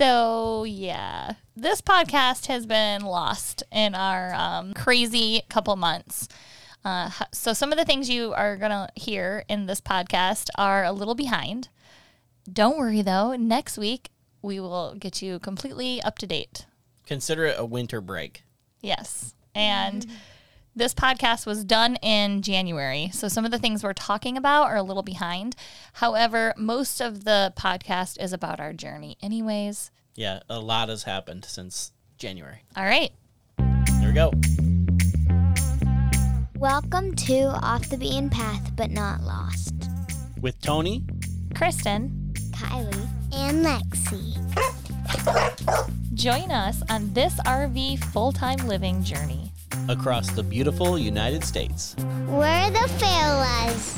So, yeah, this podcast has been lost in our um, crazy couple months. Uh, so, some of the things you are going to hear in this podcast are a little behind. Don't worry though, next week we will get you completely up to date. Consider it a winter break. Yes. And this podcast was done in January. So some of the things we're talking about are a little behind. However, most of the podcast is about our journey, anyways. Yeah, a lot has happened since January. All right. There we go. Welcome to Off the Beaten Path But Not Lost. With Tony, Kristen, Kylie and Lexi. join us on this RV full time living journey. Across the beautiful United States. We're the Faolas.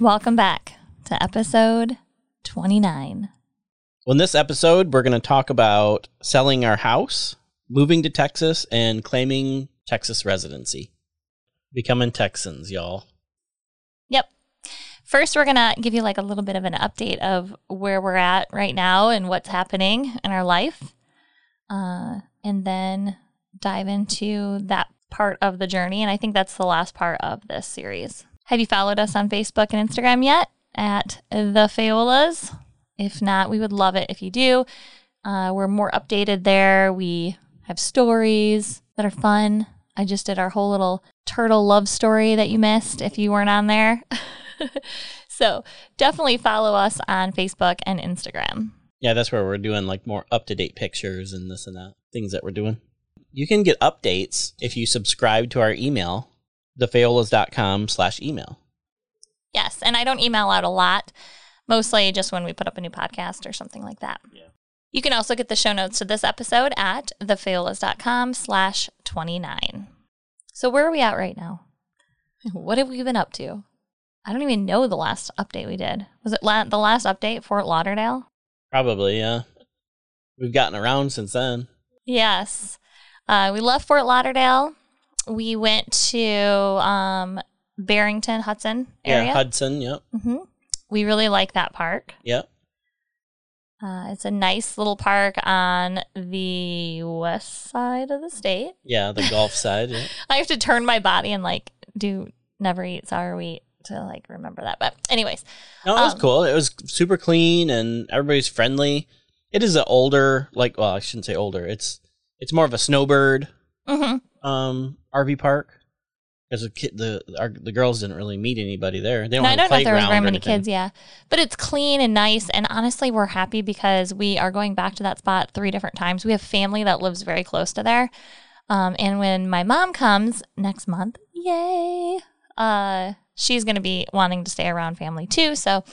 Welcome back to episode 29. Well, in this episode, we're going to talk about selling our house, moving to Texas, and claiming Texas residency. Becoming Texans, y'all. Yep. First, we're going to give you like a little bit of an update of where we're at right now and what's happening in our life. Uh, and then dive into that part of the journey. And I think that's the last part of this series. Have you followed us on Facebook and Instagram yet at the Faolas? If not, we would love it if you do. Uh, we're more updated there. We have stories that are fun. I just did our whole little turtle love story that you missed if you weren't on there. so definitely follow us on Facebook and Instagram. Yeah, that's where we're doing like more up to date pictures and this and that, things that we're doing. You can get updates if you subscribe to our email, thefaolas.com slash email. Yes, and I don't email out a lot, mostly just when we put up a new podcast or something like that. Yeah. You can also get the show notes to this episode at thefaolas.com slash 29. So where are we at right now? What have we been up to? I don't even know the last update we did. Was it la- the last update, Fort Lauderdale? Probably, yeah. We've gotten around since then. Yes. Uh, we left Fort Lauderdale. We went to um, Barrington, Hudson area. Yeah, Hudson, yep. hmm We really like that park. Yep. Uh, it's a nice little park on the west side of the state. Yeah, the Gulf side. Yeah. I have to turn my body and like do never eat sour wheat to like remember that. But anyways, No, it was Um, cool. It was super clean and everybody's friendly. It is an older, like, well, I shouldn't say older. It's it's more of a snowbird hmm um RV park because the kid, the our, the girls didn't really meet anybody there. They don't no, I don't know if there was very many kids. Yeah, but it's clean and nice. And honestly, we're happy because we are going back to that spot three different times. We have family that lives very close to there. Um, and when my mom comes next month, yay! Uh, she's going to be wanting to stay around family too. So,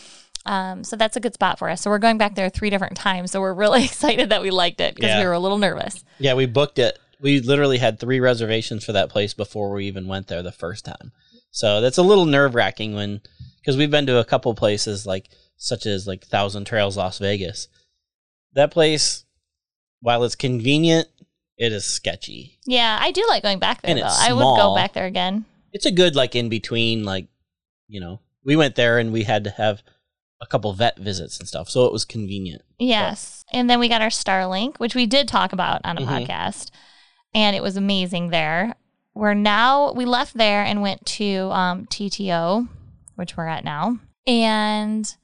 um, so that's a good spot for us. So we're going back there three different times. So we're really excited that we liked it because Yeah. we were a little nervous. Yeah, we booked it. We literally had three reservations for that place before we even went there the first time. So that's a little nerve wracking when because we've been to a couple places like such as like Thousand Trails Las Vegas. That place, while it's convenient, it is sketchy. Yeah, I do like going back there And though. I would go back there again. It's a good like in between like you know we went there and we had to have a couple vet visits and stuff, so it was convenient. Yes. And then we got our Starlink, which we did talk about on a Mhm. podcast. And it was amazing there. We're now, we left there and went to um, TTO, which we're at now. And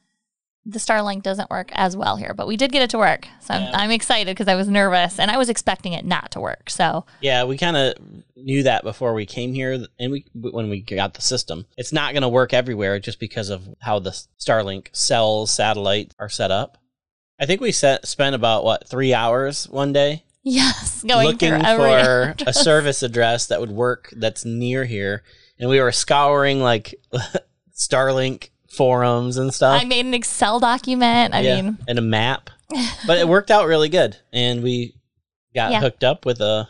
the Starlink doesn't work as well here, but we did get it to work. So I'm, I'm excited because I was nervous and I was expecting it not to work. So Yeah, we kind of knew that before we came here, and we when we got the system, it's not going to work everywhere just because of how the Starlink cells, satellite are set up. I think we set, spent about what three hours one day yes, going looking for a service address that would work that's near here, and we were scouring like Starlink forums and stuff. I made an Excel document. I Yeah, mean, and a map, but it worked out really good, and we got Yeah. hooked up with a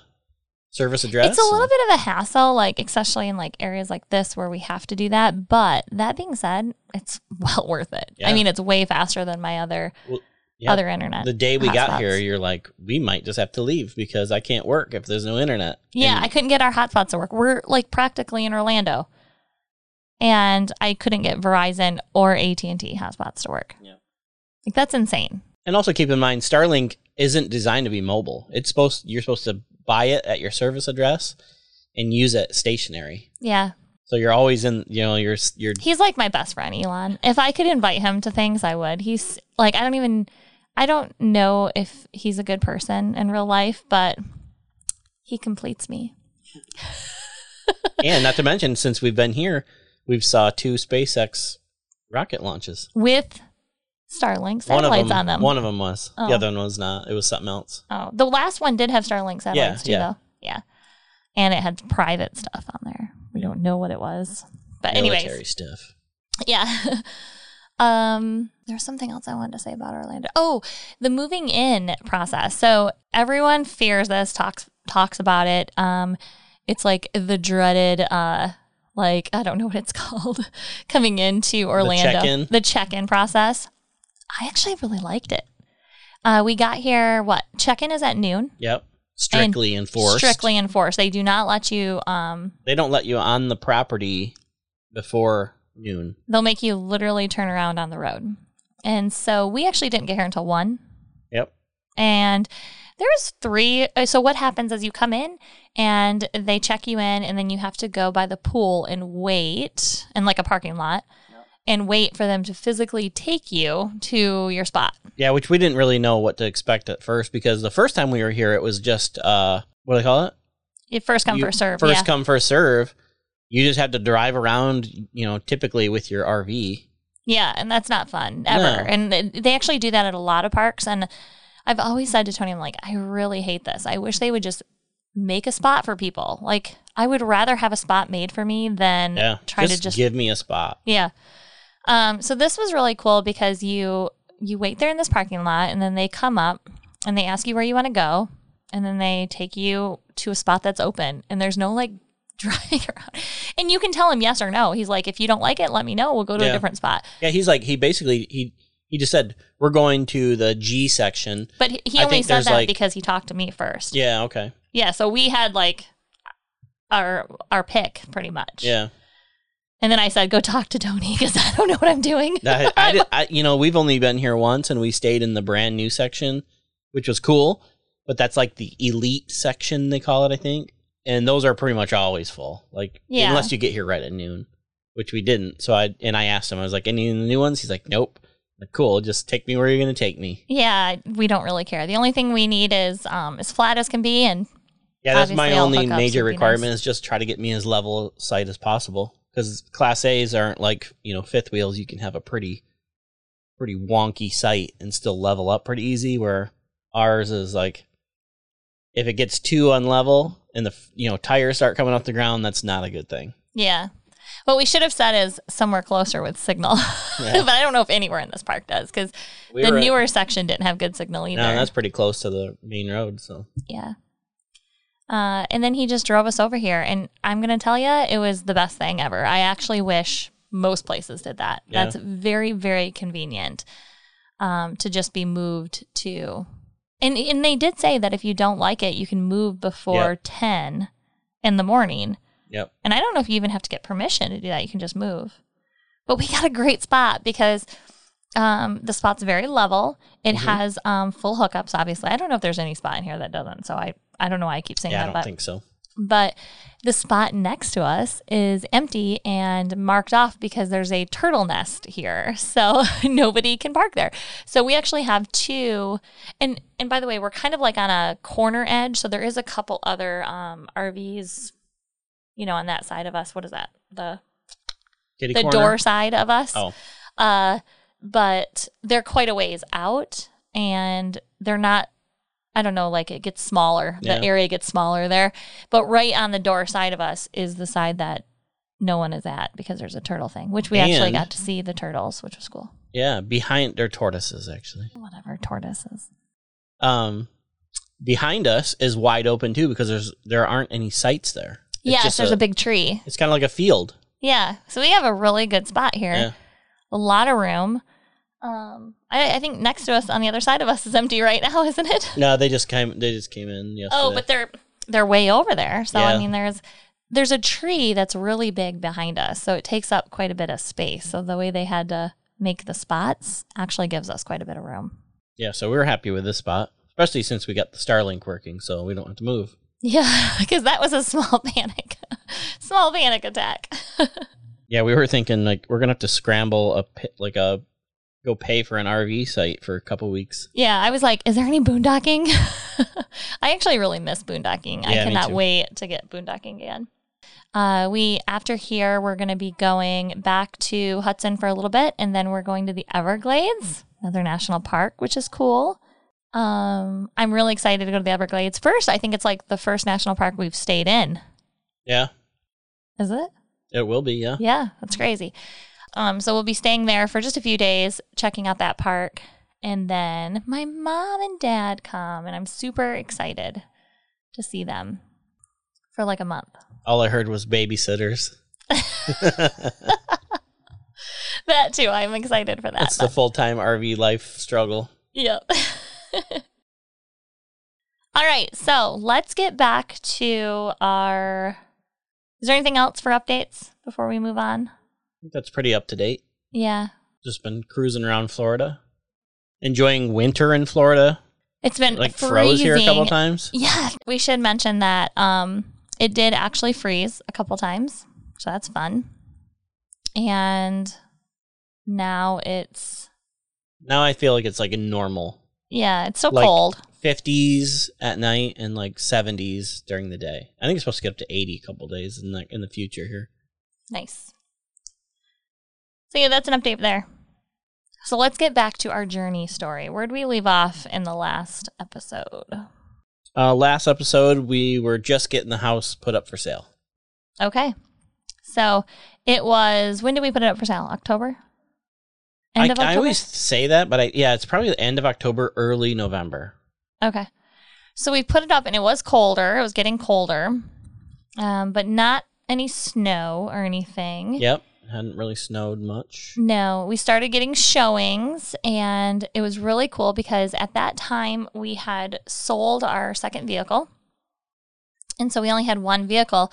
service address. It's a little and- bit of a hassle, like especially in like areas like this where we have to do that. But that being said, it's well worth it. I mean, it's way faster than my other Yep. other internet. The day we got here, you're like, we might just have to leave because I can't work if there's no internet. Yeah, And- I couldn't get our hotspots to work. We're like practically in Orlando, and I couldn't get Verizon or AT and T hotspots to work. Yeah. like that's insane. And also keep in mind, Starlink isn't designed to be mobile. It's supposed you're supposed to buy it at your service address and use it stationary. Yeah, So you're always in, you know, you're you're he's like my best friend, Elon. If I could invite him to things, I would. He's like I don't even, I don't know if he's a good person in real life, but he completes me. and not to mention since we've been here, we've saw two SpaceX rocket launches. with Starlink One of satellites them, on them. one of them was. Oh. The other one was not. It was something else. Oh, the last one did have Starlink satellites too, yeah. though. Yeah, and it had private stuff on there. We don't know what it was, but anyways, Military stuff. yeah. um, there's something else I wanted to say about Orlando. Oh, the moving in process. So everyone fears this, talks talks about it. Um, it's like the dreaded uh like I don't know what it's called coming into Orlando. check-in? The check-in process. I actually really liked it. Uh, we got here. What check-in is at noon. Yep. Strictly enforced. Strictly enforced. They do not let you. Um, They don't let you on the property before noon. they'll make you literally turn around on the road. And so we actually didn't get here until one. Yep. And there's three. uh, So what happens is you come in and they check you in, and then you have to go by the pool and wait in like a parking lot and wait for them to physically take you to your spot. Yeah, which we didn't really know what to expect at first because the first time we were here, it was just uh, what do they call it? You first come, You- first serve. First yeah. come, first serve. You just have to drive around, you know, typically with your RV. Yeah, and that's not fun ever. No. And they actually do that at a lot of parks. And I've always said to Tony, I'm like, I really hate this. I wish they would just make a spot for people. Like, I would rather have a spot made for me than Yeah, try just, to just give me a spot. yeah. Um, so this was really cool because you you wait there in this parking lot, and then they come up and they ask you where you want to go, and then they take you to a spot that's open, and there's no like driving around, and you can tell him yes or no. He's like, if you don't like it, let me know. We'll go to a different spot. Yeah, he's like he basically he he just said we're going to the G section. But he, he only said that like- because he talked to me first. Yeah, okay. Yeah, so we had like our our pick pretty much. Yeah, And then I said, go talk to Tony because I don't know what I'm doing. I, I, did, I you know we've only been here once and we stayed in the brand new section, which was cool. But that's like the elite section they call it, I think. And those are pretty much always full. Like Yeah. unless you get here right at noon, which we didn't. So I and I asked him, I was like, any new ones? He's like, nope. Like, cool, just take me where you're gonna take me. Yeah, we don't really care. The only thing we need is um, as flat as can be, and Yeah, that's my only major requirement nice. is just try to get me as level sight as possible. Because class A's aren't like you know fifth wheels. You can have a pretty, pretty wonky sight and still level up pretty easy. Where ours is like, if it gets too unlevel and the you know tires start coming off the ground, that's not a good thing. yeah. What we should have said is somewhere closer with signal, Yeah. but I don't know if anywhere in this park does because We the were at- newer section didn't have good signal either. no, that's pretty close to the main road. So Yeah. Uh, and then he just drove us over here. And I'm going to tell you, it was the best thing ever. I actually wish most places did that. Yeah. That's very, very convenient um, to just be moved to. And, and they did say that if you don't like it, you can move before Yep. 10 in the morning. yep, And I don't know if you even have to get permission to do that. You can just move. But we got a great spot because um, the spot's very level. It Mhm. has um, full hookups, obviously. I don't know if there's any spot in here that doesn't. So I, I don't know why I keep saying yeah, I that. don't but, think so. But the spot next to us is empty and marked off because there's a turtle nest here. So nobody can park there. So we actually have two and and by the way, we're kind of like on a corner edge. So there is a couple other um RVs, you know, on that side of us. What is that? The Kitty the corner? door side of us. Oh, Uh, but they're quite a ways out and they're not, I don't know, like it gets smaller. Yeah. The area gets smaller there. But right on the door side of us is the side that no one is at because there's a turtle thing, which we actually got to see the turtles, which was cool. yeah, behind they're tortoises actually. Whatever, tortoises. um behind us is wide open too because there's there aren't any sites there. It's yes, just there's a, big tree. It's kind of like a field. Yeah. So we have a really good spot here. Yeah. A lot of room. Um, I, I think next to us on the other side of us is empty right now, isn't it? No, they just came. They just came in yesterday. Oh, but they're they're way over there. So I mean, there's there's a tree that's really big behind us, so it takes up quite a bit of space. So the way they had to make the spots actually gives us quite a bit of room. yeah, so we were happy with this spot, especially since we got the Starlink working, so we don't have to move. Yeah, because that was a small panic, small panic attack. Yeah, we were thinking like we're gonna have to scramble a pit, like a go pay for an RV site for a couple weeks. yeah, I was like, is there any boondocking? I actually really miss boondocking. I Yeah, me cannot wait to get boondocking again. Uh, we after here, we're going to be going back to Hudson for a little bit, and then we're going to the Everglades, another national park, which is cool. Um, I'm really excited to go to the Everglades. First, I think it's like the first national park we've stayed in. Yeah, Is it? it will be. Yeah, Yeah, that's crazy. Um, so we'll be staying there for just a few days, checking out that park, and then my mom and dad come, and I'm super excited to see them for like a month. all I heard was babysitters. That too, I'm excited for that. That's the full time RV life struggle. Yep. All right, so let's get back to our. Is there anything else for updates before we move on? That's pretty up to date. Yeah, Just been cruising around Florida, enjoying winter in Florida. it's been Like freezing. froze here a couple times. Yeah, we should mention that um, it did actually freeze a couple times, so that's fun. And now it's Now I feel like it's like a normal yeah, it's so Like- cold. 50s at night and like 70s during the day. I think it's supposed to get up to 80 a couple days in the in the future here. Nice. So yeah, that's an update there. So let's get back to our journey story. Where'd we leave off in the last episode? Uh, last episode, we were just getting the house put up for sale. Okay. So it was when did we put it up for sale? October? End I, of I always say that, but I, yeah, it's probably the end of October, early November. Okay. So we put it up and it was colder. It was getting colder. Um, but not any snow or anything. Yep, hadn't really snowed much. No, we started getting showings and it was really cool because at that time we had sold our second vehicle. And so we only had one vehicle.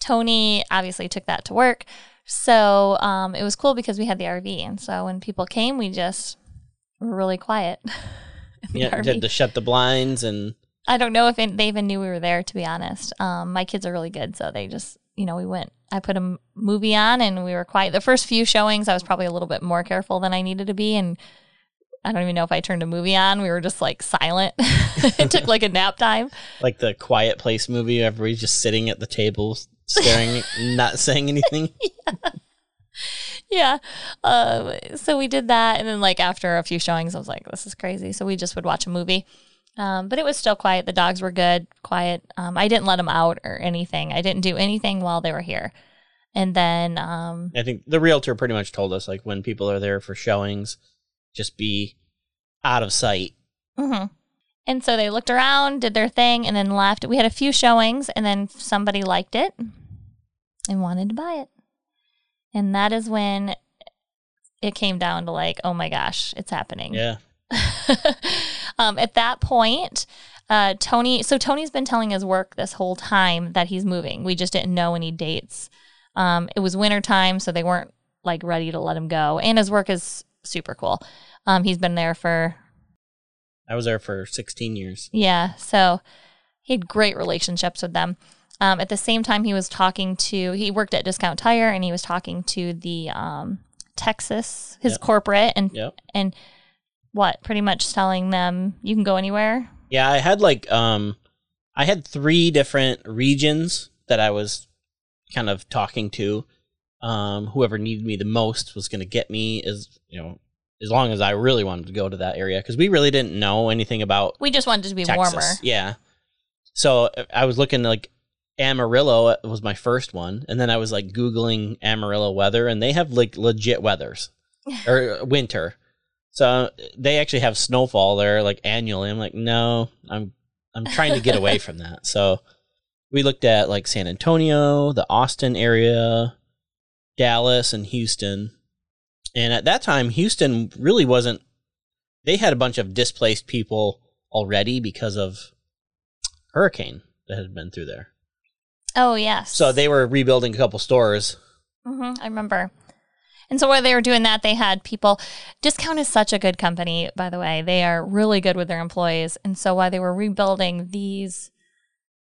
Tony obviously took that to work. So um, it was cool because we had the RV. And so when people came, we just were really quiet. Yeah, RV. had to shut the blinds and I don't know if it, they even knew we were there, to be honest. Um, my kids are really good, so they just, you know, we went. I put a movie on, and we were quiet. The first few showings, I was probably a little bit more careful than I needed to be, and I don't even know if I turned a movie on. We were just like silent. it took like a nap time. like the Quiet Place movie. Everybody's just sitting at the table, staring, not saying anything. Yeah. Um, so we did that, and then like after a few showings, I was like, "This is crazy." So we just would watch a movie. Um, but it was still quiet. The dogs were good, quiet. Um, I didn't let them out or anything. I didn't do anything while they were here. And then, um, I think the realtor pretty much told us like when people are there for showings, just be out of sight. Mm-hmm. and so they looked around, did their thing, and then left. We had a few showings, and then somebody liked it and wanted to buy it. And that is when it came down to like, oh my gosh, it's happening. Yeah, um, at that point, uh, Tony, so Tony's been telling his work this whole time that he's moving. We just didn't know any dates. Um, it was winter time, so they weren't like ready to let him go. And his work is super cool. Um, he's been there for, I was there for 16 years. yeah, so he had great relationships with them. Um, at the same time, he was talking to, he worked at Discount Tire and he was talking to the um, Texas, his Yep. corporate, and, Yep. and what, pretty much telling them you can go anywhere. Yeah, I had like um I had three different regions that I was kind of talking to. Um whoever needed me the most was going to get me as, you know, as long as I really wanted to go to that area cuz we really didn't know anything about We just wanted to be Texas. warmer. Yeah. So uh, I was looking like Amarillo was my first one and then I was like googling Amarillo weather and they have like legit weathers or winter. So they actually have snowfall there like annually. I'm like, no, I'm I'm trying to get away from that. So we looked at like San Antonio, the Austin area, Dallas, and Houston. And at that time, Houston really wasn't. They had a bunch of displaced people already because of hurricane that had been through there. Oh yes. So they were rebuilding a couple stores. hmm I remember. And so while they were doing that, they had people. Discount is such a good company, by the way. They are really good with their employees. And so while they were rebuilding these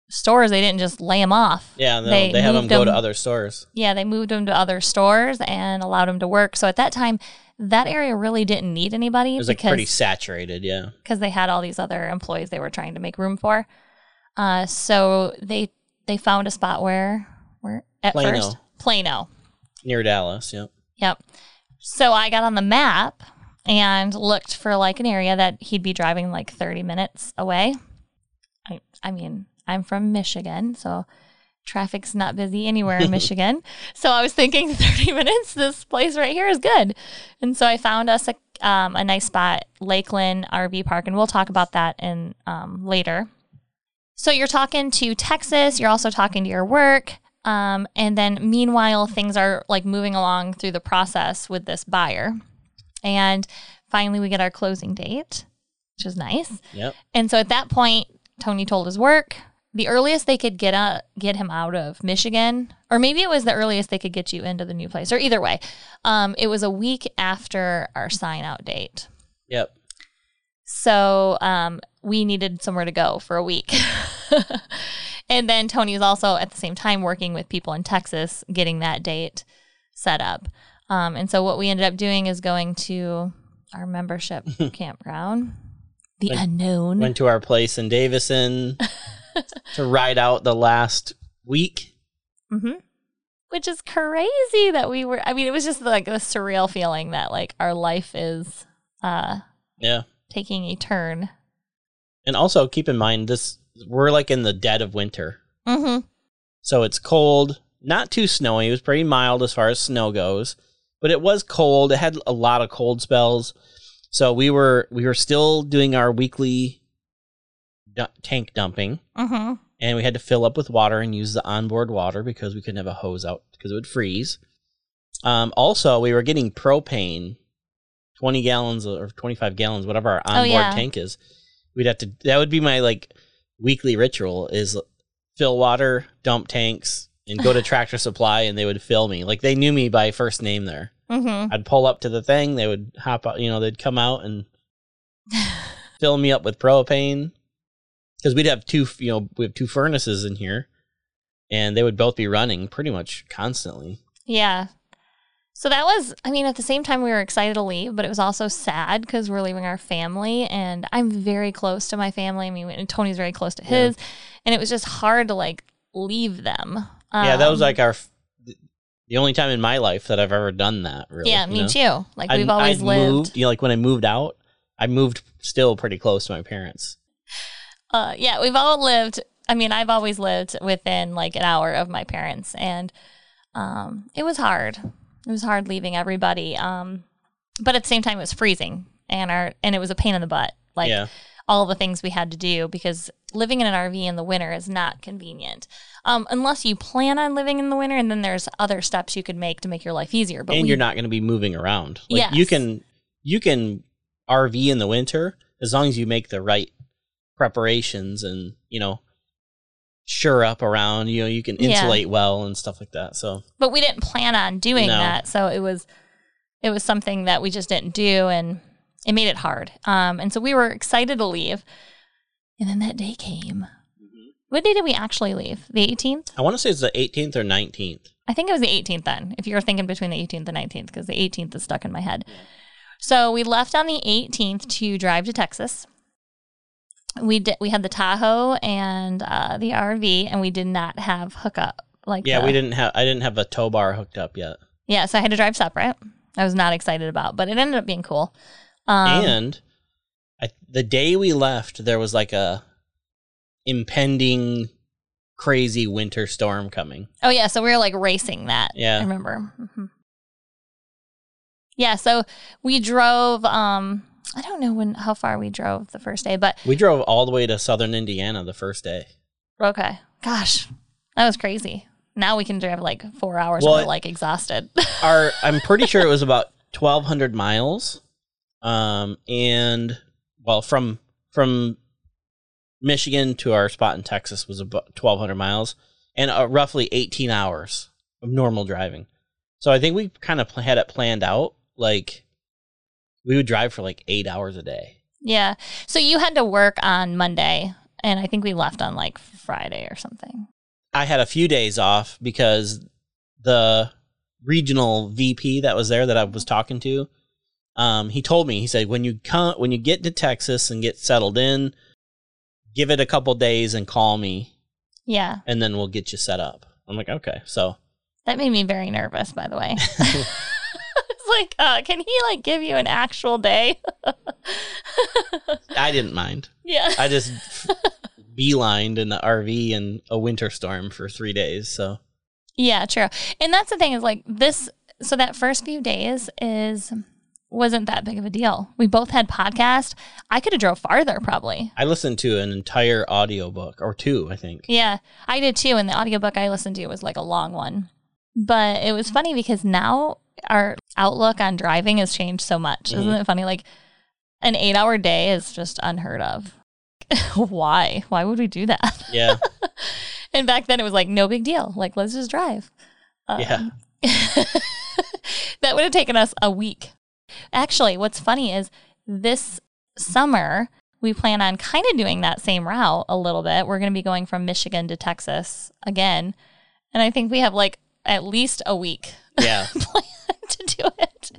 stores, they didn't just lay them off. Yeah, no, They they, had them go to other stores. Yeah, they moved them to other stores and allowed them to work. So at that time, that area really didn't need anybody It was like pretty saturated. Yeah, because they had all these other employees they were trying to make room for. Uh, so they they found a spot where where at Plano. first Plano. near Dallas. Yep. Yep. So I got on the map and looked for like an area that he'd be driving like 30 minutes away. I, I mean, I'm from Michigan, so traffic's not busy anywhere in Michigan. So I was thinking 30 minutes, this place right here is good. And so I found us a, um, a nice spot, Lakeland RV Park, and we'll talk about that in um, later. So you're talking to Texas, you're also talking to your work. Um, and then meanwhile, things are like moving along through the process with this buyer. And finally, we get our closing date, which is nice. Yep. And so at that point, Tony told his work the earliest they could get uh, get him out of Michigan, or maybe it was the earliest they could get you into the new place, or either way, um, it was a week after our sign out date. Yep. So um, we needed somewhere to go for a week. and then Tony was also at the same time working with people in Texas, getting that date set up. Um, and so what we ended up doing is going to our membership campground, the Went- unknown. Went to our place in Davison to ride out the last week. hmm Which is crazy that we were. I mean, it was just like a surreal feeling that like our life is uh, Yeah. taking a turn. And also keep in mind this we're like in the dead of winter. Mm-hmm. So it's cold, not too snowy. It was pretty mild as far as snow goes, but it was cold. It had a lot of cold spells. So we were we were still doing our weekly du- tank dumping, Mm-hmm. and we had to fill up with water and use the onboard water because we couldn't have a hose out because it would freeze. Um, also, we were getting propane, twenty gallons or twenty five gallons, whatever our onboard yeah. tank is. We'd have to. That would be my like weekly ritual: is fill water, dump tanks, and go to Tractor Supply, and they would fill me. Like they knew me by first name there. Mm-hmm. I'd pull up to the thing, they would hop out, you know, they'd come out and fill me up with propane because we'd have two, you know, we have two furnaces in here, and they would both be running pretty much constantly. Yeah. So that was, I mean, at the same time, we were excited to leave, but it was also sad because we're leaving our family. And I'm very close to my family. I mean, and Tony's very close to his. And it was just hard to like leave them. yeah, that was Um, like our the only time in my life that I've ever done that. Really, yeah, you me know? too. Like I'd- we've always I'd lived. Moved, you know, like when I moved out, I moved still pretty close to my parents. Uh, yeah, we've all lived. I mean, I've always lived within like an hour of my parents, and um, it was hard. It was hard leaving everybody. Um, but at the same time, it was freezing, and our and it was a pain in the butt. Like yeah, all the things we had to do because living in an RV in the winter is not convenient. Um, unless you plan on living in the winter, and then there's other steps you could make to make your life easier. But and we, you're not going to be moving around. Like you can you can RV in the winter as long as you make the right preparations and you know sure up around. You know you can Yeah. insulate well and stuff like that. So but we didn't plan on doing No. that so it was it was something that we just didn't do and it made it hard um and so we were excited to leave and then that day came what day did we actually leave the 18th I want to say it's the 18th or 19th. i think it was the 18th then if you're thinking between the 18th and 19th because the 18th is stuck in my head so we left on the 18th to drive to texas we did we had the tahoe and uh, the rv and we did not have hookup like Yeah, the- we didn't have I didn't have a tow bar hooked up yet. Yeah, so I had to drive separate. I was not excited about, but it ended up being cool. Um, and I, the day we left, there was like a impending crazy winter storm coming. oh yeah, so we were like racing that. Yeah. I remember. hmm Yeah, so we drove. Um, I don't know when how far we drove the first day, but We drove all the way to southern Indiana the first day. okay. Gosh, that was crazy. Now we can drive like four hours Well, and we're like exhausted. Our I'm pretty sure it was about twelve hundred miles, um, and well, from from Michigan to our spot in Texas was about twelve hundred miles, and uh, roughly eighteen hours of normal driving. So I think we kind of pl- had it planned out. Like we would drive for like eight hours a day. Yeah. So you had to work on Monday, and I think we left on like Friday or something. I had a few days off because the regional VP that was there that I was talking to, um, he told me he said when you come when you get to Texas and get settled in, give it a couple days and call me, Yeah. and then we'll get you set up. I'm like, okay, so That made me very nervous, by the way. like, uh, can he like give you an actual day? I didn't mind. yeah. I just beelined in the RV in a winter storm for three days. So Yeah, true. And that's the thing is like this so that first few days is wasn't that big of a deal. We both had podcast. I could have drove farther probably. I listened to an entire audiobook or two, I think. Yeah, I did too. And the audiobook I listened to was like a long one. But it was funny because now our outlook on driving has changed so much. Isn't it funny? Like an eight hour day is just unheard of. Why? Why would we do that? Yeah. And back then it was like no big deal. Like let's just drive. Um, Yeah. that would have taken us a week. Actually, what's funny is this summer we plan on kind of doing that same route a little bit. We're going to be going from Michigan to Texas again. And I think we have like at least a week Yeah. to do it,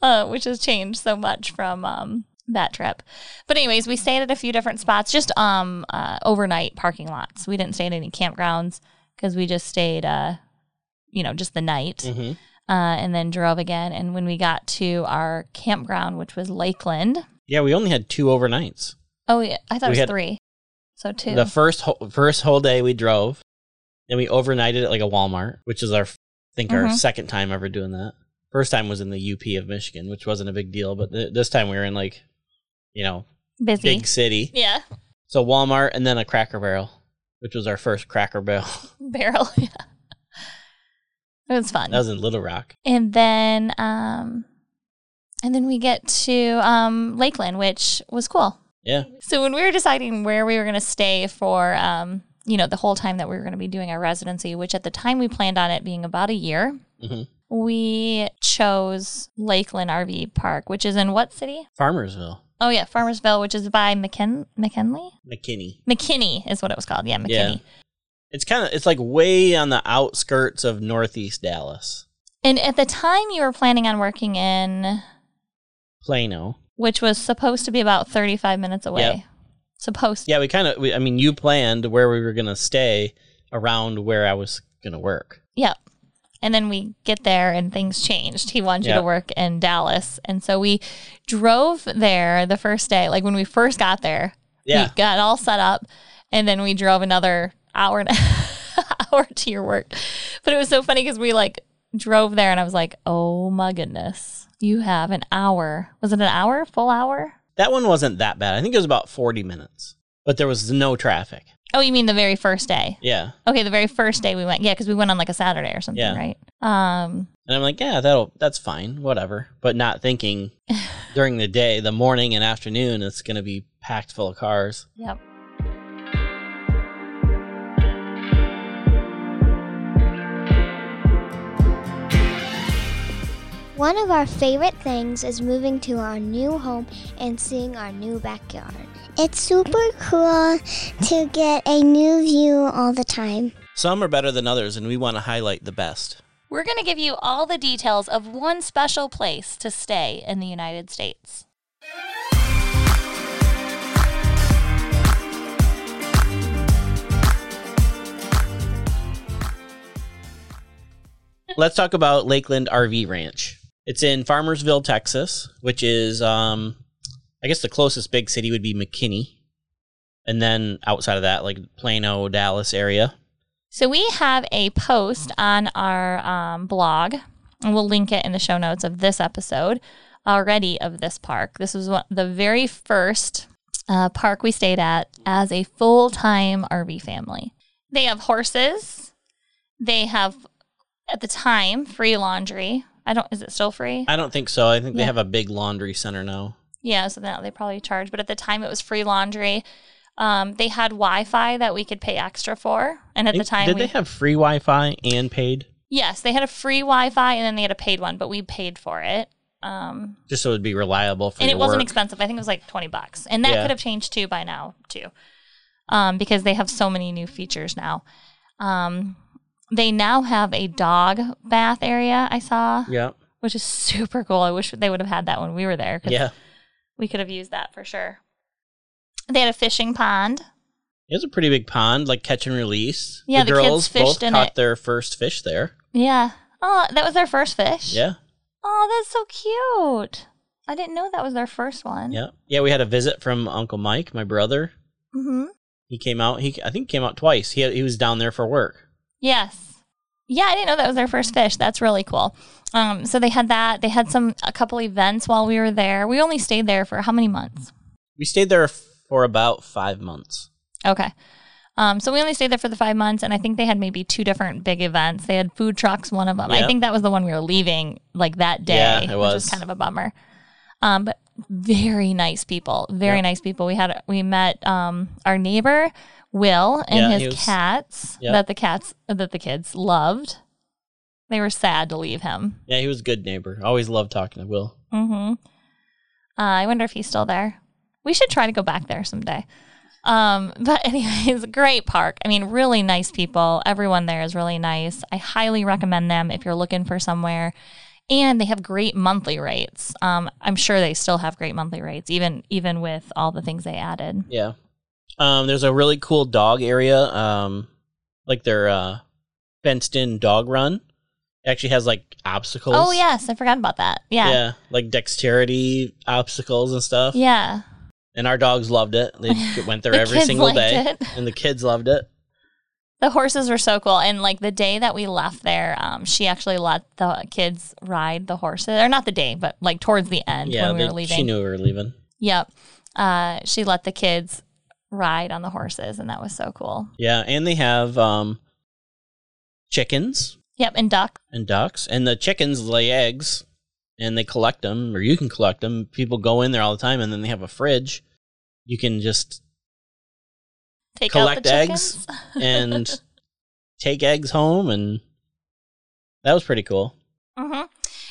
uh, which has changed so much from um, that trip. But anyways, we stayed at a few different spots, just um, uh, overnight parking lots. We didn't stay at any campgrounds because we just stayed, uh, you know, just the night, hmm uh, and then drove again. And when we got to our campground, which was Lakeland, Yeah, we only had two overnights. oh yeah, I thought it We was had- three, so two. The first whole, first whole day we drove, then we overnighted at like a Walmart, which is our I think our Mhm. second time ever doing that. First time was in the UP of Michigan, which wasn't a big deal, but th- this time we were in like, you know, Busy, big city. yeah, So Walmart and then a Cracker Barrel, which was our first Cracker Barrel. barrel, yeah. It was fun. that was in Little Rock. and then um and then we get to um Lakeland, which was cool. Yeah. So when we were deciding where we were going to stay for um you know the whole time that we were going to be doing our residency, which at the time we planned on it being about a year, hmm we chose Lakeland RV Park, which is in what city? Farmersville, Oh yeah, Farmersville, which is by McKin- McKinley. McKinney. McKinney is what it was called. Yeah, Yeah. McKinney. It's kind of it's like way on the outskirts of Northeast Dallas, And at the time you were planning on working in Plano. which was supposed to be about 35 minutes away. Yep. Supposed Yeah, we kind of. I mean, you planned where we were gonna stay around where I was gonna work. Yep. And then we get there and things changed. He wanted you to work in Dallas. And so we drove there the first day. Like when we first got there, Yeah, we got all set up. And then we drove another hour and hour to your work. But it was so funny because we like drove there and I was like, oh my goodness, you have an hour. Was it an hour? Full hour? That one wasn't that bad. I think it was about forty minutes, but there was no traffic. Oh, you mean the very first day? Yeah, Okay, the very first day we went. Yeah, because we went on like a Saturday or something, Yeah. right? Um, and I'm like, yeah, that'll that's fine, whatever. But not thinking during the day, the morning and afternoon, it's gonna be packed full of cars. yep. One of our favorite things is moving to our new home and seeing our new backyard. It's super cool to get a new view all the time. Some are better than others, and we want to highlight the best. We're going to give you all the details of one special place to stay in the United States. Let's talk about Lakeland RV Ranch. It's in Farmersville, Texas, which is, um, I guess the closest big city would be McKinney. And then outside of that, like Plano, Dallas area. So we have a post on our um, blog, and we'll link it in the show notes of this episode already of this park. This was one, the very first uh, park we stayed at as a full time RV family. They have horses. They have, at the time, free laundry. I don't. Is it still free? I don't think so. I think they have a big laundry center now. Yeah, so now they probably charge. But at the time, it was free laundry. Um, they had Wi-Fi that we could pay extra for, and at the time, did we, they have free Wi-Fi and paid? yes, they had a free Wi-Fi, and then they had a paid one, but we paid for it. Um, Just so it'd be reliable for and it wasn't expensive. I think it was like twenty bucks, and that Yeah. could have changed too by now too, um, because they have so many new features now. Um, they now have a dog bath area. I saw, yeah, which is super cool. I wish they would have had that when we were there. yeah. we could have used that for sure. They had a fishing pond. It was a pretty big pond, like catch and release. Yeah, the kids girls fished both caught it. their first fish there. Yeah. Oh, that was their first fish. Yeah, Oh, that's so cute. I didn't know that was their first one. yeah, yeah. We had a visit from Uncle Mike, my brother. Mm-hmm. He came out. He I think he came out twice. He he was down there for work. Yes. Yeah, I didn't know that was their first fish. That's really cool. Um, so they had that. They had some a couple events while we were there. We only stayed there for how many months? We stayed there for about five months. Okay. Um, so we only stayed there for the five months, and I think they had maybe two different big events. They had food trucks, one of them. I think that was the one we were leaving like that day, Yeah, it which was. was kind of a bummer. Um, but very nice people, very Yep. nice people. We had we met um, our neighbor Will and Yeah, his was- cats Yep. that the cats that the kids loved. They were sad to leave him. Yeah, he was a good neighbor. Always loved talking to Will. Mm-hmm. Uh, I wonder if he's still there. We should try to go back there someday. Um, but anyways, great park. I mean, really nice people. Everyone there is really nice. I highly recommend them if you're looking for somewhere. And they have great monthly rates. Um, I'm sure they still have great monthly rates, even even with all the things they added. Yeah. Um, there's a really cool dog area. Um, like their uh, fenced in dog run. It actually has like obstacles. Oh yes, I forgot about that. Yeah, Yeah, like dexterity obstacles and stuff. yeah. And our dogs loved it. They went there The every single day, it. and the kids loved it. The horses were so cool. And like the day that we left there, um, she actually let the kids ride the horses. Or not the day, but like towards the end yeah, when we they- were leaving. she knew we were leaving. Yep. Uh, she let the kids ride on the horses, and that was so cool. Yeah, and they have um, chickens Yep. And ducks. and ducks, and the chickens lay eggs, and they collect them, or you can collect them. People go in there all the time, and then they have a fridge. You can just Take Collect out the eggs and take eggs home, and that was pretty cool. Mm-hmm.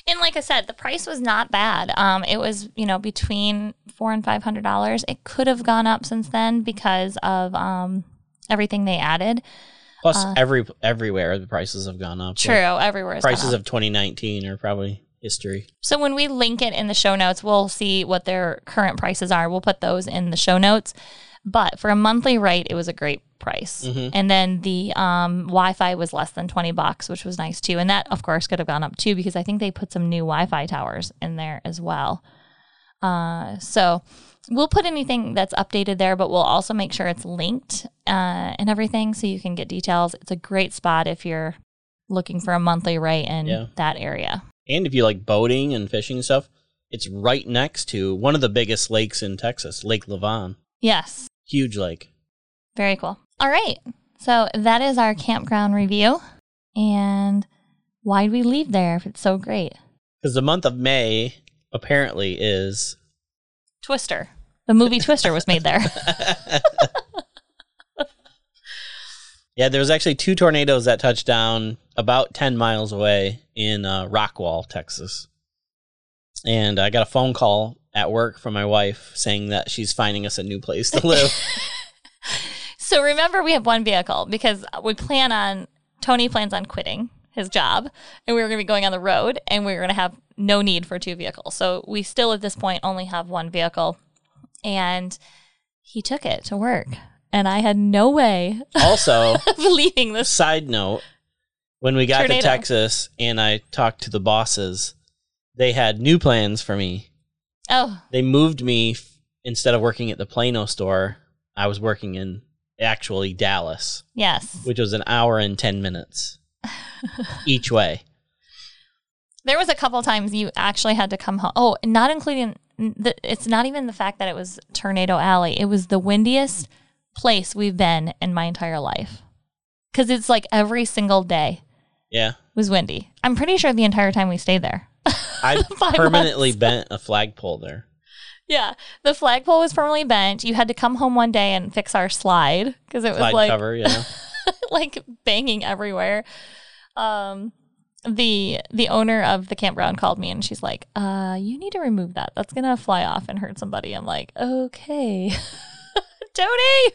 And like I said, the price was not bad. Um, it was you know between four and five hundred dollars. It could have gone up since then because of um everything they added. Plus, Uh, every everywhere the prices have gone up. True, Like, everywhere. prices of 2019 are probably history. So when we link it in the show notes, we'll see what their current prices are. We'll put those in the show notes. But for a monthly rate, it was a great price. Mhm. And then the um, Wi-Fi was less than twenty bucks, which was nice too. And that, of course, could have gone up too because I think they put some new Wi-Fi towers in there as well. Uh, so we'll put anything that's updated there, but we'll also make sure it's linked uh, and everything so you can get details. It's a great spot if you're looking for a monthly rate in Yeah. that area. And if you like boating and fishing and stuff, it's right next to one of the biggest lakes in Texas, Lake Lavon. Yes. Huge lake. Very cool. All right. So that is our campground review. And why'd we leave there if it's so great? Because the month of May apparently is. Twister. The movie Twister was made there. yeah, there was actually two tornadoes that touched down about 10 miles away in uh, Rockwall, Texas. And I got a phone call at work from my wife saying that she's finding us a new place to live. so remember, we have one vehicle because we plan on, Tony plans on quitting his job and we were going to be going on the road and we were going to have no need for two vehicles. So we still at this point only have one vehicle. And he took it to work. And I had no way also, of leaving this. Side note: When we got Tornado. to Texas and I talked to the bosses, they had new plans for me. Oh, They moved me instead of working at the Plano store. I was working in actually Dallas, yes. which was an hour and ten minutes each way. There was a couple times you actually had to come home. Oh, not including the, it's not even the fact that it was Tornado Alley. It was the windiest place we've been in my entire life. Cuz it's like every single day Yeah, was windy. I'm pretty sure the entire time we stayed there. I permanently months. bent a flagpole there. Yeah, the flagpole was permanently bent. You had to come home one day and fix our slide because it was like cover, yeah. like banging everywhere. Um, the the owner of the campground called me and she's like, "Uh, you need to remove that. That's gonna fly off and hurt somebody." I'm like, "Okay, Tony."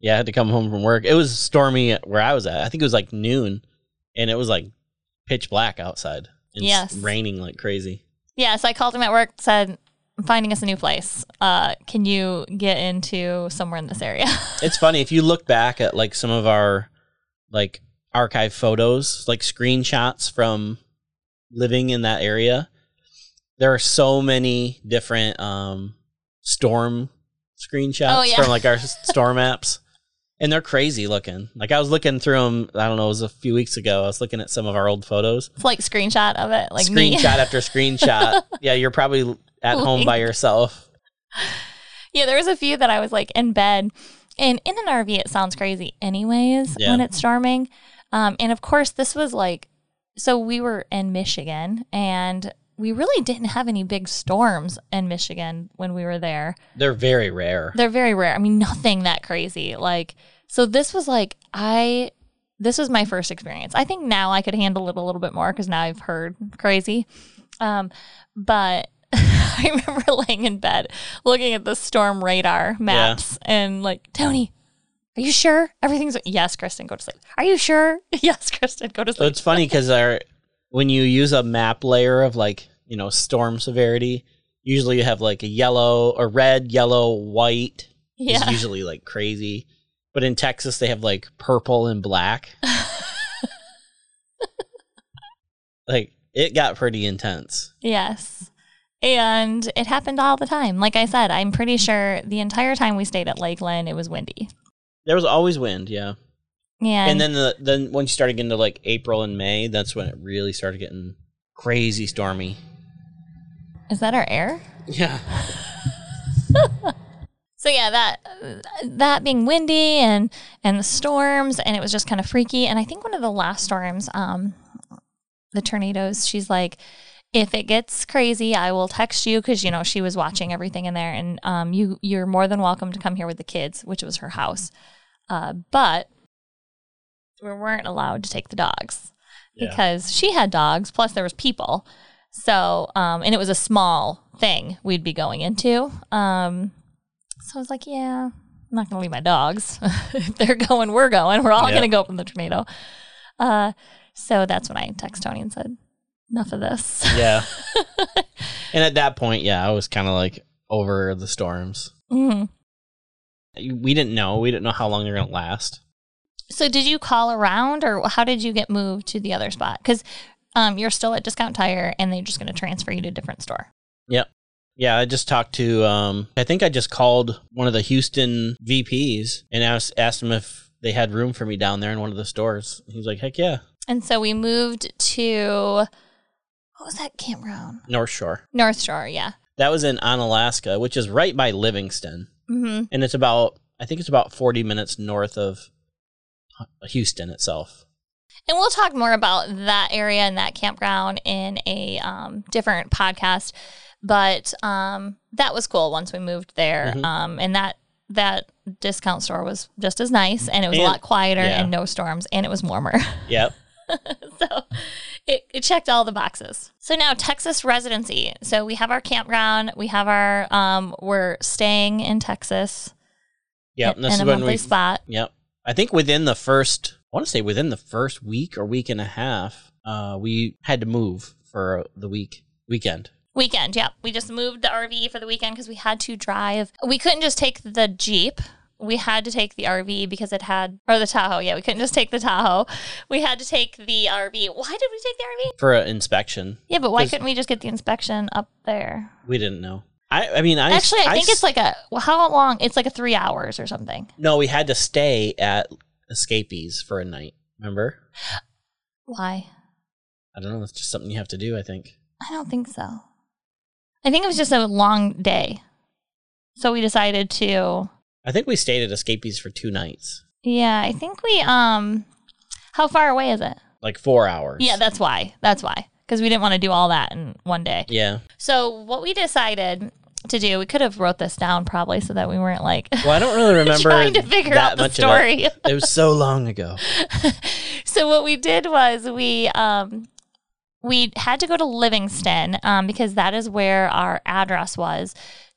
Yeah, I had to come home from work. It was stormy where I was at. I think it was like noon, and it was like pitch black outside. And Yes. raining like crazy. Yeah, so I called him at work, said, "I'm finding us a new place. Uh, can you get into somewhere in this area?" It's funny if you look back at like some of our like archive photos, like screenshots from living in that area. There are so many different um storm screenshots Oh, yeah. from like our storm apps. And they're crazy looking. Like I was looking through them. I don't know. It was a few weeks ago. I was looking at some of our old photos. it's like screenshot of it, like me. screenshot after screenshot. yeah, you're probably at home by yourself. Yeah, there was a few that I was like in bed. And in an RV, it sounds crazy anyways Yeah. when it's storming. Um, and of course, this was like, so we were in Michigan and we really didn't have any big storms in Michigan when we were there. They're very rare. They're very rare. I mean, nothing that crazy. Like, so this was like, I, this was my first experience. I think now I could handle it a little bit more because now I've heard crazy. Um, but I remember laying in bed looking at the storm radar maps and like, Tony, are you sure everything's yes, Kristen, go to sleep. Are you sure? Yes, Kristen, go to sleep. it's funny because our when you use a map layer of like you know storm severity, usually you have like a yellow or red, yellow, white. yeah. Is usually like crazy, but in Texas they have like purple and black. like it got pretty intense. Yes. And it happened all the time. Like I said, I'm pretty sure the entire time we stayed at Lakeland, it was windy. There was always wind, yeah. Yeah. And then the then once you started getting to like April and May, that's when it really started getting crazy stormy. is that our air? Yeah. So yeah, that that being windy and and the storms and it was just kind of freaky. And I think one of the last storms, um, the tornadoes, she's like, if it gets crazy, I will text you because you know she was watching everything in there, and um, you you're more than welcome to come here with the kids, which was her house, uh, but we weren't allowed to take the dogs Yeah. because she had dogs. Plus, there was people. So, um, and it was a small thing we'd be going into. Um, so I was like, yeah, I'm not going to leave my dogs. if they're going, we're going. We're all Yeah. going to go from the tornado. Uh, so that's when I texted Tony and said, enough of this. Yeah. and at that point, yeah, I was kind of like over the storms. Mhm. We didn't know. We didn't know how long they're going to last. So did you call around or how did you get moved to the other spot? Because um, you're still at Discount Tire and they're just going to transfer you to a different store. Yep. Yeah, I just talked to, um, I think I just called one of the Houston VPs and asked, asked him if they had room for me down there in one of the stores. He was like, heck yeah, And so we moved to, what was that campground? North Shore. North Shore, yeah. That was in Onalaska, which is right by Livingston. Mm-hmm. And it's about, I think it's about 40 minutes north of Houston itself. And we'll talk more about that area and that campground in a um, different podcast. But um, that was cool once we moved there. Mhm. Um, and that that discount store was just as nice, and it was And- a lot quieter yeah. and no storms, and it was warmer. Yep. so it, it checked all the boxes. So now Texas residency. So we have our campground. We have our um, we're staying in Texas. Yep. in, This in is a when we spot. Yep. I think within the first, I want to say within the first week or week and a half, uh, we had to move for the week weekend. Weekend, yeah. We just moved the RV for the weekend because we had to drive. We couldn't just take the Jeep. We had to take the RV because it had, or the Tahoe. Yeah, we couldn't just take the Tahoe. We had to take the RV. Why did we take the RV? for an inspection. Yeah, but why couldn't we just get the inspection up there? We didn't know. I, I mean, I Actually, I think s- it's like a, well, how long? It's like a three hours or something. no. We had to stay at Escapees for a night. Remember? Why? I don't know. It's just something you have to do. I think. I don't think so. I think it was just a long day. So we decided to, I think we stayed at Escapees for two nights. yeah, I think we, um, how far away is it? like four hours. Yeah, that's why. That's why. Because we didn't want to do all that in one day. yeah. So what we decided to do, we could have wrote this down probably so that we weren't like Well, I don't really remember trying to figure out the story. It. it was so long ago. so what we did was we um we had to go to Livingston um, because that is where our address was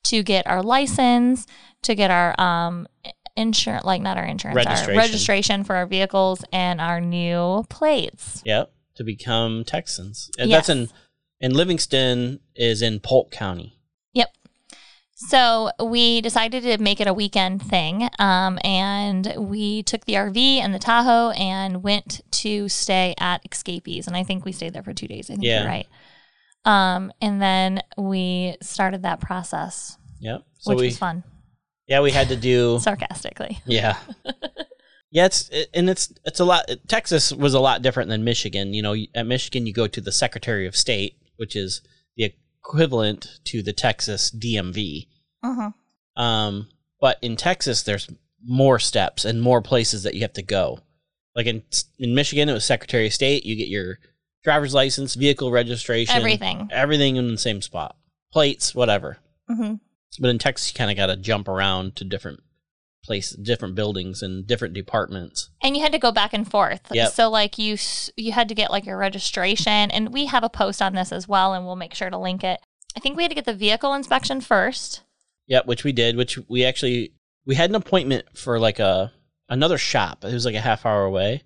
to get our license, to get our um insurance, like not our insurance, Registration. our registration for our vehicles and our new plates. Yep. To become Texans. And Yes. that's in and Livingston is in Polk County. Yep. So we decided to make it a weekend thing, um, and we took the RV and the Tahoe and went to stay at Escapees, and I think we stayed there for two days. I think Yeah. you're right. Um, and then we started that process, Yep. So which we was fun, yeah, we had to do sarcastically. Yeah. yeah, it's it, and it's it's a lot. Texas was a lot different than Michigan. You know, at Michigan you go to the Secretary of State, which is the equivalent to the Texas DMV. Uh-huh. Um, but in Texas, there's more steps and more places that you have to go. Like in in Michigan, it was Secretary of State. You get your driver's license, vehicle registration, Everything. everything in the same spot, plates, whatever. hmm But in Texas, you kind of got to jump around to different places, different buildings, and different departments. And you had to go back and forth. Yep. So like you you had to get like your registration, and we have a post on this as well, and we'll make sure to link it. I think we had to get the vehicle inspection first. Yep, which we did. Which we actually we had an appointment for like a another shop. It was like a half hour away,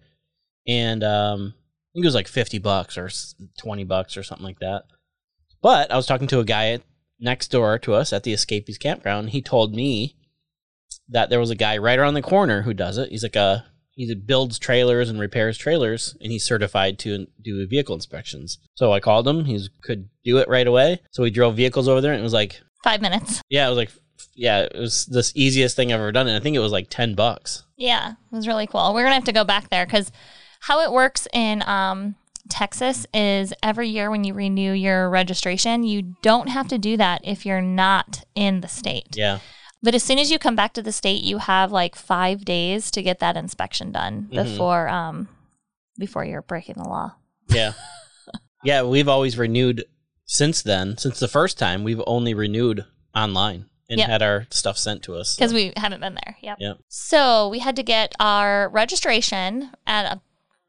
and um, I think it was like fifty bucks or twenty bucks or something like that. But I was talking to a guy next door to us at the Escapees campground. He told me that there was a guy right around the corner who does it. He's like a he builds trailers and repairs trailers, and he's certified to do vehicle inspections. So I called him. He could do it right away. So we drove vehicles over there, and it was like Five minutes. yeah, it was like, yeah, it was the easiest thing I've ever done. And I think it was like 10 bucks. Yeah, it was really cool. We're gonna have to go back there because how it works in um, Texas is every year when you renew your registration, you don't have to do that if you're not in the state. Yeah. But as soon as you come back to the state, you have like five days to get that inspection done Mhm. before um, before you're breaking the law. Yeah. yeah. We've always renewed since then. Since the first time, we've only renewed online and Yep. had our stuff sent to us. because we haven't been there. Yep. Yep. So we had to get our registration at a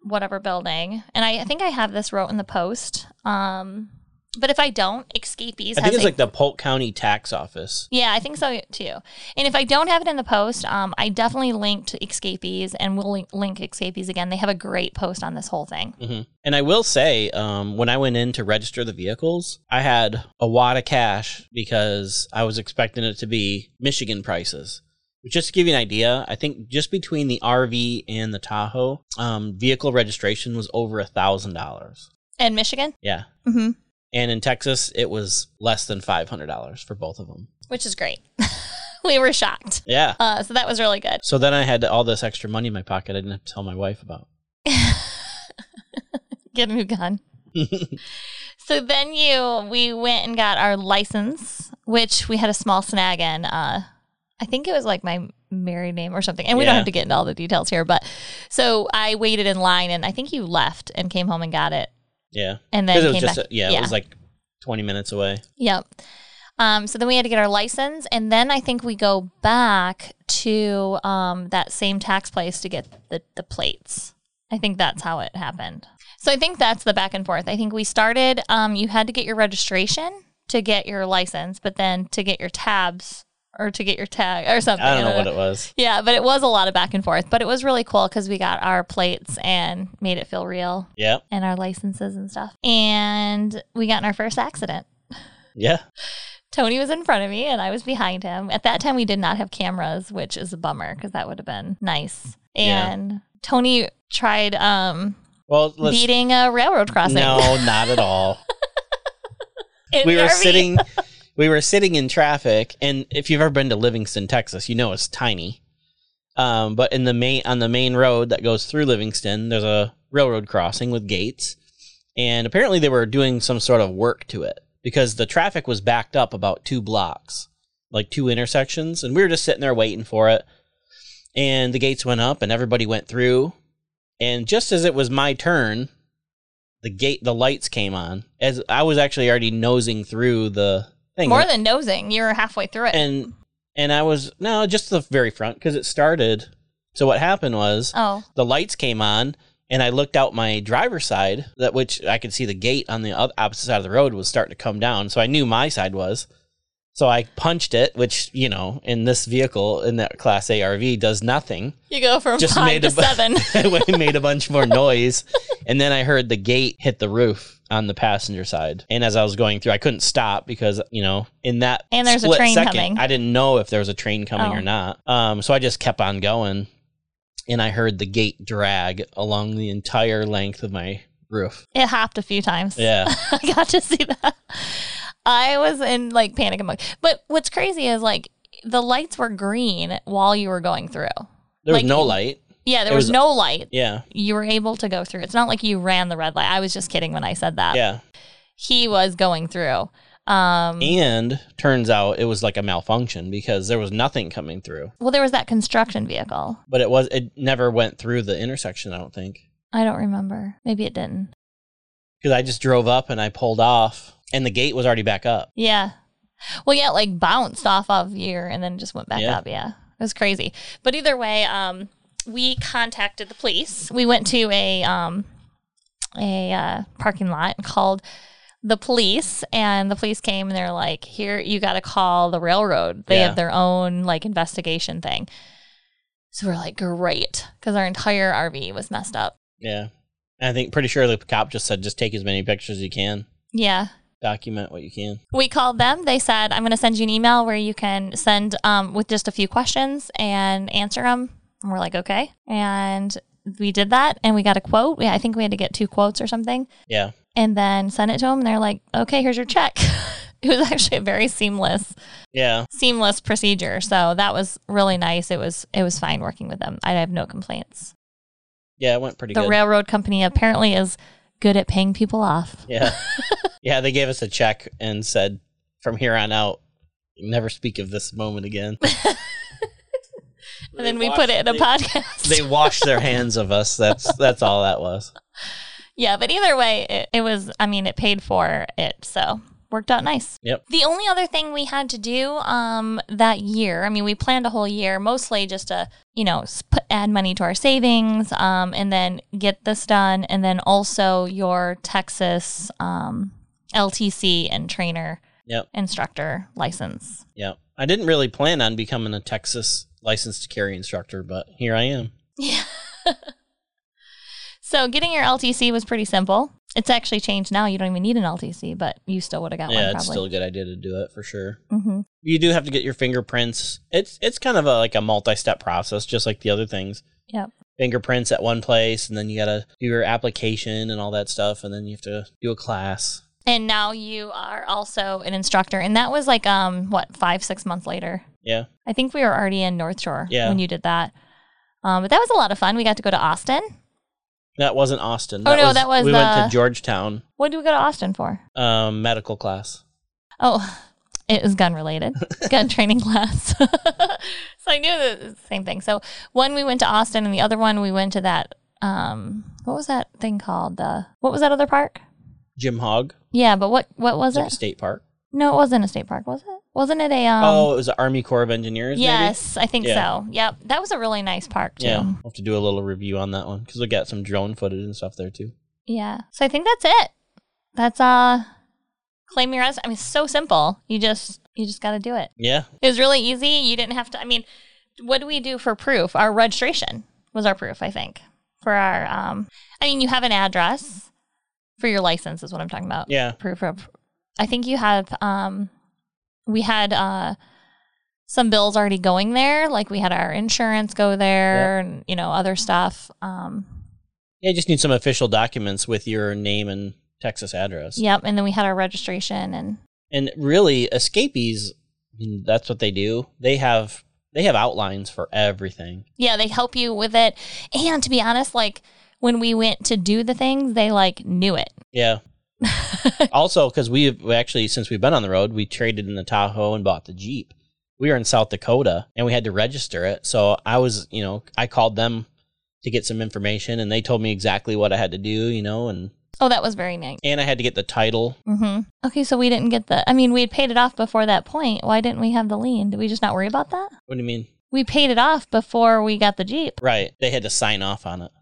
whatever building, and I, I think I have this wrote in the post. Um, but if I don't, Escapees I has think it's a- like the Polk County Tax Office. yeah, I think so too. And if I don't have it in the post, um, I definitely linked Escapees, and we'll link, link Escapees again. They have a great post on this whole thing. hmm And I will say, um, when I went in to register the vehicles, I had a wad of cash because I was expecting it to be Michigan prices. Just to give you an idea, I think just between the RV and the Tahoe, um, vehicle registration was over a thousand dollars. In Michigan, Yeah, mm-hmm. and in Texas, it was less than five hundred dollars for both of them. which is great. we were shocked. Yeah. Uh, so that was really good. So then I had all this extra money in my pocket. I didn't have to tell my wife about. Get a new gun. So then you, we went and got our license, which we had a small snag in. Uh, I think it was like my married name or something. And we don't have to get into all the details here, but so I waited in line and I think you left and came home and got it. Yeah, And then it was just a, yeah, it was like twenty minutes away. Yep. Um, so then we had to get our license, and then I think we go back to um, that same tax place to get the, the plates. I think that's how it happened. So I think that's the back and forth. I think we started, um, you had to get your registration to get your license, but then to get your tabs or to get your tag or something. I don't know what it was. Yeah, but it was a lot of back and forth, but it was really cool because we got our plates and made it feel real Yeah, and our licenses and stuff. And we got in our first accident. yeah. Tony was in front of me and I was behind him. At that time, we did not have cameras, which is a bummer because that would have been nice. Yeah. And Tony tried um, Well, beating a railroad crossing. No, not at all. we were RV. sitting we were sitting in traffic and if you've ever been to livingston texas you know it's tiny. Um, but in the main on the main road that goes through livingston there's a railroad crossing with gates and apparently they were doing some sort of work to it because the traffic was backed up about two blocks like two intersections and we were just sitting there waiting for it. And the gates went up and everybody went through. And just as it was my turn the gate, the lights came on. As I was actually already nosing through the thing. More than nosing, you were halfway through it. and and I was no, just the very front because it started. So what happened was oh, the lights came on, and I looked out my driver's side, that which I could see the gate on the opposite side of the road was starting to come down. So I knew my side was. So I punched it, which you know, in this vehicle in that Class A RV does nothing. you go from Just five made to a seven. it made a bunch more noise, and then I heard the gate hit the roof on the passenger side. And as I was going through, I couldn't stop because you know, in that And there's a train second, coming. I didn't know if there was a train coming Oh. or not. Um, so I just kept on going, and I heard the gate drag along the entire length of my roof. it hopped a few times. Yeah, I got to see that. I was in like panic mode. But what's crazy is like the lights were green while you were going through. there was Like- no light. Yeah, there was, was- no light. Yeah, You were able to go through. It's not like you ran the red light. I was just kidding when I said that. yeah. He was going through. Um, And turns out it was like a malfunction because there was nothing coming through. well, there was that construction vehicle. But it was it never went through the intersection. I don't think. I don't remember. Maybe it didn't. because I just drove up and I pulled off, and the gate was already back up. Yeah. Well, yeah, like bounced off of you and then just went back Yeah. up. Yeah. It was crazy. But either way, um, we contacted the police. We went to a um, a uh, parking lot and called the police, and the police came and they're like, "Here, you got to call the railroad. They Yeah. have their own like investigation thing." So we're like, "Great," because our entire RV was messed up. Yeah, and I think pretty sure the cop just said just take as many pictures as you can, Yeah. Document what you can. We called them. They said, I'm going to send you an email where you can send um, with just a few questions and answer them. And we're like, okay. And we did that and we got a quote. Yeah, I think we had to get two quotes or something Yeah, and then send it to them. And they're like, okay, here's your check. it was actually a very seamless, yeah, seamless procedure. So that was really nice. It was, it was fine working with them. I have no complaints. yeah. It went pretty good. The good. railroad company apparently is good at paying people off. yeah, yeah. They gave us a check and said from here on out, never speak of this moment again. And then we put it in a they, podcast. They washed their hands of us. That's that's all that was. Yeah, but either way, it, it was, I mean, it paid for it. So worked out nice. Yep. The only other thing we had to do um, that year, I mean, we planned a whole year mostly just to, you know, put, add money to our savings um, and then get this done. And then also your Texas um, LTC and trainer Yep. instructor license. Yep. I didn't really plan on becoming a Texas licensed carry instructor, but here I am. Yeah. so getting your LTC was pretty simple. It's actually changed now. You don't even need an LTC, but you still would have got one yeah, probably. it's still a good idea to do it for sure. hmm You do have to get your fingerprints. It's it's kind of a, like a multi-step process, just like the other things. Yep. Fingerprints at one place, and then you gotta do your application and all that stuff, and then you have to do a class. And now you are also an instructor. And that was like, um, what, five, six months later? Yeah, I think we were already in North Shore Yeah. when you did that. Um, but that was a lot of fun. We got to go to Austin. That wasn't Austin. Oh, no, that was we went to Georgetown What did we go to Austin for? um, medical class. Oh, it was gun related, gun training class. so I knew that was the same thing. So one we went to Austin, and the other one we went to that. Um, what was that thing called? The what was that other park? Jim Hogg, Yeah, but what what was it's like it? state park. No, it wasn't a state park, was it? Wasn't it a um? oh, it was the Army Corps of Engineers. maybe? yes, I think Yeah. so. Yep, that was a really nice park too. Yeah, we'll have to do a little review on that one because we got some drone footage and stuff there too. Yeah. So I think that's it. That's uh claim your res I mean it's so simple. You just you just gotta do it. Yeah, It was really easy. You didn't have to I mean, what do we do for proof? Our registration was our proof, I think. For our um I mean you have an address for your license is what I'm talking about. yeah, Proof of I think you have um we had uh some bills already going there, like we had our insurance go there and you know, other stuff. Um yeah. You just need some official documents with your name and Texas address. Yep, and then we had our registration and And really, escapees, I mean, that's what they do. They have they have outlines for everything. yeah, they help you with it. And to be honest, like when we went to do the things, they like knew it. Yeah. also, because we we actually since we've been on the road, we traded in the Tahoe and bought the Jeep. We were in South Dakota and we had to register it. So I was, you know, I called them to get some information, and they told me exactly what I had to do, you know, and Oh, that was very nice. and I had to get the title. Mm-hmm. Okay, so we didn't get the. I mean, we had paid it off before that point. Why didn't we have the lien? Did we just not worry about that? What do you mean? We paid it off before we got the Jeep. Right. They had to sign off on it.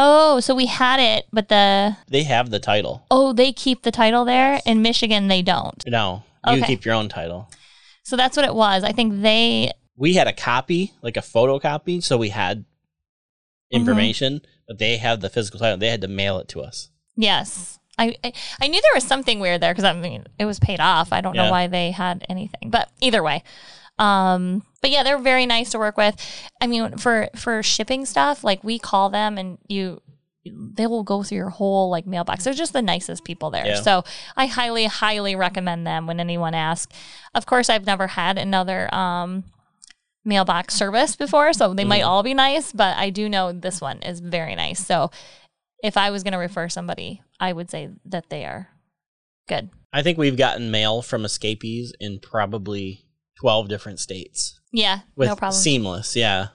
Oh, so we had it, but the. They have the title. Oh, they keep the title there. In Michigan, they don't. No, you Okay. keep your own title. So that's what it was. I think they. We had a copy, like a photocopy, so we had Mm-hmm. information, but they have the physical title. They had to mail it to us. Yes. I, I, I knew there was something weird there because I mean, it was paid off. I don't know Yeah. why they had anything, but either way. Um, but yeah, they're very nice to work with. I mean, for, for shipping stuff, like we call them and you, they will go through your whole like mailbox. They're just the nicest people there. Yeah. So I highly, highly recommend them when anyone asks. Of course, I've never had another, um, mailbox service before, so they might Mhm. all be nice, but I do know this one is very nice. So if I was going to refer somebody, I would say that they are good. I think we've gotten mail from escapees in probably 12 different states Yeah, with no problem. seamless. Yeah.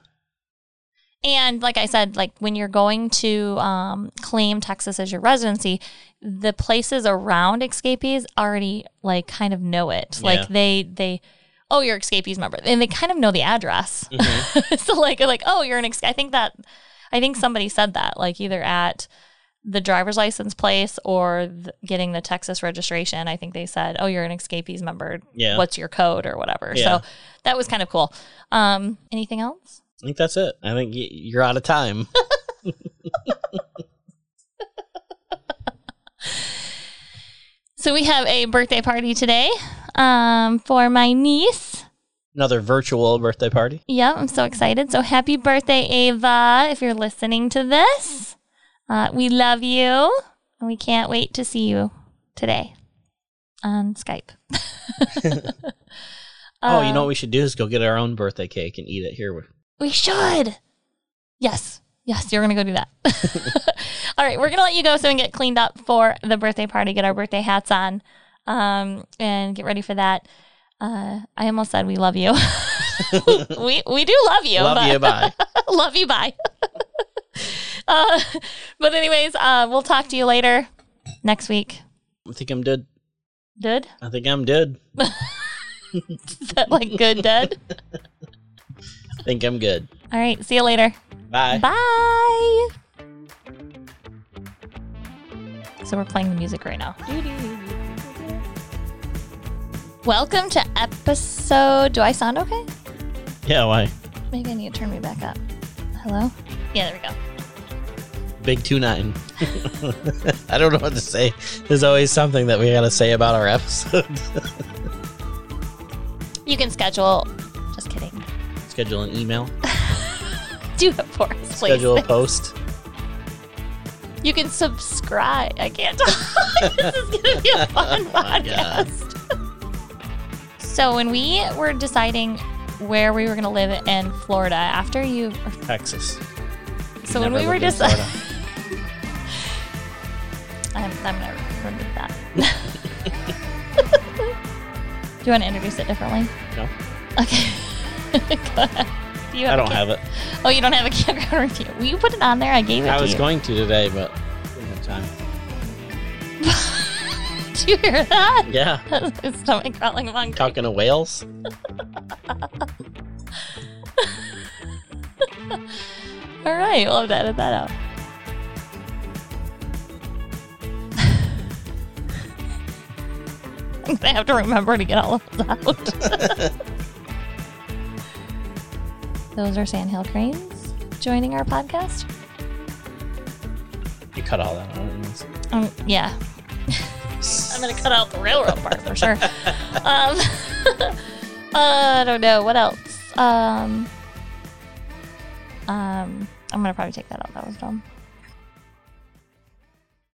and like I said, like when you're going to um, claim Texas as your residency, the places around escapees already like kind of know it. Yeah. Like they they oh you're escapees member, and they kind of know the address. Mhm. so like like oh you're an ex- I think that I think somebody said that like either at the driver's license place or th- getting the Texas registration. I think they said oh you're an escapees member. Yeah. What's your code or whatever. Yeah. So that was kind of cool. Um, anything else? I think that's it. I think y- you're out of time. So we have a birthday party today um, for my niece. Another virtual birthday party. Yeah, I'm so excited. So happy birthday, Ava, if you're listening to this. Uh, we love you, and we can't wait to see you today on Skype. oh, you know Uh, what we should do is go get our own birthday cake and eat it here. We should. Yes. Yes, you're going to go do that. All right, we're going to let you go so we can get cleaned up for the birthday party, get our birthday hats on, um, and get ready for that. Uh, I almost said we love you. we we do love you. Love but- you. Bye. love you. Bye. Uh, but anyways, uh, we'll talk to you later next week. I think I'm dead. Dead? I think I'm dead. Is that like good, dead? I think I'm good. All right, see you later. Bye. Bye. So we're playing the music right now. Welcome to episode. Do I sound okay? Yeah, why? Maybe I need to turn me back up. Hello? Yeah, there we go. Big 2 9. I don't know what to say. There's always something that we got to say about our episode. You can schedule. Just kidding. Schedule an email, Do it for us, please. schedule a post. You can subscribe. I can't talk. this is going to be a oh fun Oh podcast. So, when we were deciding where we were going to live in Florida after you. Texas. So, when we were deciding. I'm, going to remove that. Do you want to introduce it differently? No, Okay. Go ahead. Do you I have a don't have it. Oh, you don't have a campground review. Will you put it on there? I gave it to you. I to was you. going to today, but didn't have time. Did you hear that? Yeah. Stomach growling along. Talking to whales. All right, we'll have to edit that out. I'm have to remember to get all of those out. those are sandhill cranes joining our podcast. You cut all that out. Um, yeah, I'm gonna cut out the railroad part for sure. Um, I don't know what else. Um, um, I'm gonna probably take that out. That was dumb.